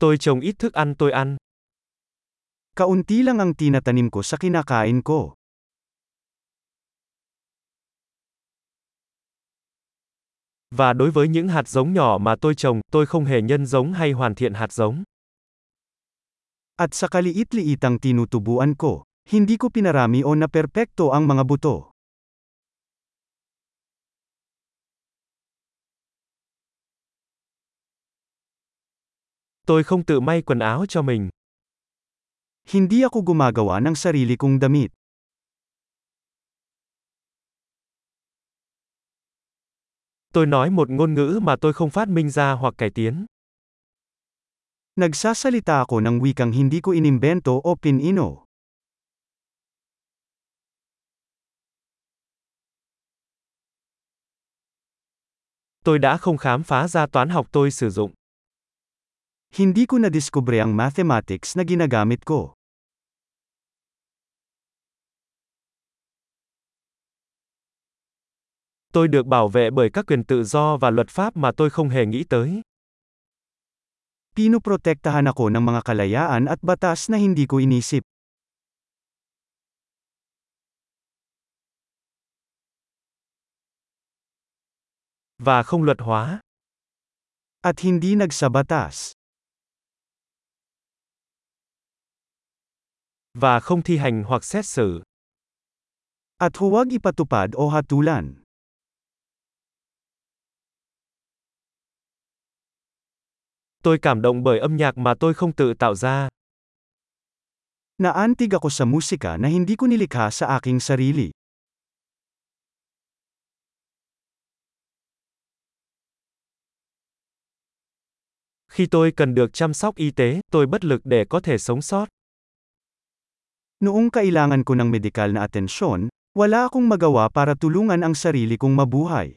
Tôi trồng ít thức ăn tôi ăn. Kaunti lang ang tinatanim ko sa kinakain ko. Và đối với những hạt giống nhỏ mà tôi trồng, tôi không hề nhân giống hay hoàn thiện hạt giống. At sa kaliit-liitang tinutubuan ko, hindi ko pinarami o naperpekto ang mga buto. Tôi không tự may quần áo cho mình. Hindi ako gumagawa ng sarili kong damit. Tôi nói một ngôn ngữ mà tôi không phát minh ra hoặc cải tiến. Nagsasalita ako ng wikang hindi ko inimbento o pinino. Tôi đã không khám phá ra toán học tôi sử dụng. Hindi ko nadiskubre ang mathematics na ginagamit ko. Tôi được bảo vệ bởi các quyền tự do và luật pháp mà tôi không hề nghĩ tới. Pinoprotektahan ako ng mga kalayaan at batas na hindi ko inisip. Và không luật hóa. At hindi nagsabatas. Và không thi hành hoặc xét xử. At huwag ipatupad o hatulan. Tôi cảm động bởi âm nhạc mà tôi không tự tạo ra. Naantig ako sa musika na hindi ko nilikha sa aking sarili. Khi tôi cần được chăm sóc y tế, tôi bất lực để có thể sống sót. Noong kailangan ko ng medikal na atensyon, wala akong magawa para tulungan ang sarili kong mabuhay.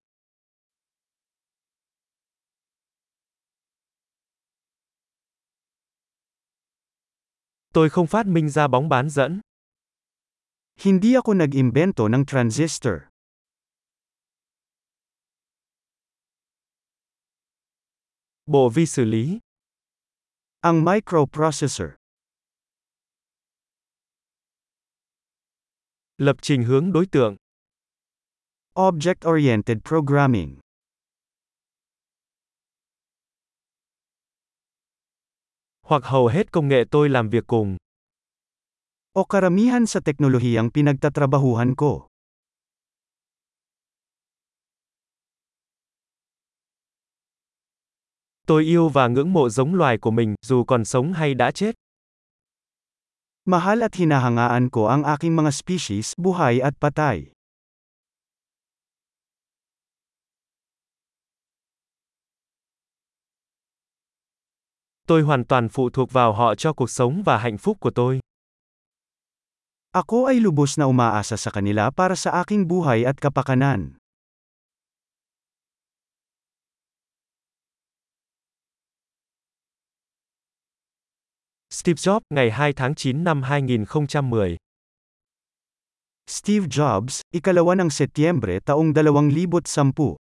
Tôi không phát minh ra bóng bán dẫn. Hindi ako nag-imbento ng transistor. Bộ vi xử lý. Ang microprocessor. Lập trình hướng đối tượng. Object-oriented programming. Hoặc hầu hết công nghệ tôi làm việc cùng. O karamihan sa teknolohiyang pinagtatrabahuhan ko. Tôi yêu và ngưỡng mộ giống loài của mình, dù còn sống hay đã chết. Mahal at hinahangaan ko ang aking mga species, buhay at patay. Tôi hoàn toàn phụ thuộc vào họ cho cuộc sống và hạnh phúc của tôi. Ako ay lubos na umaasa sa kanila para sa aking buhay at kapakanan. Steve Jobs, ngày 2 tháng 9 năm 2010 Steve Jobs, ikalawa ng Setyembre taong 2010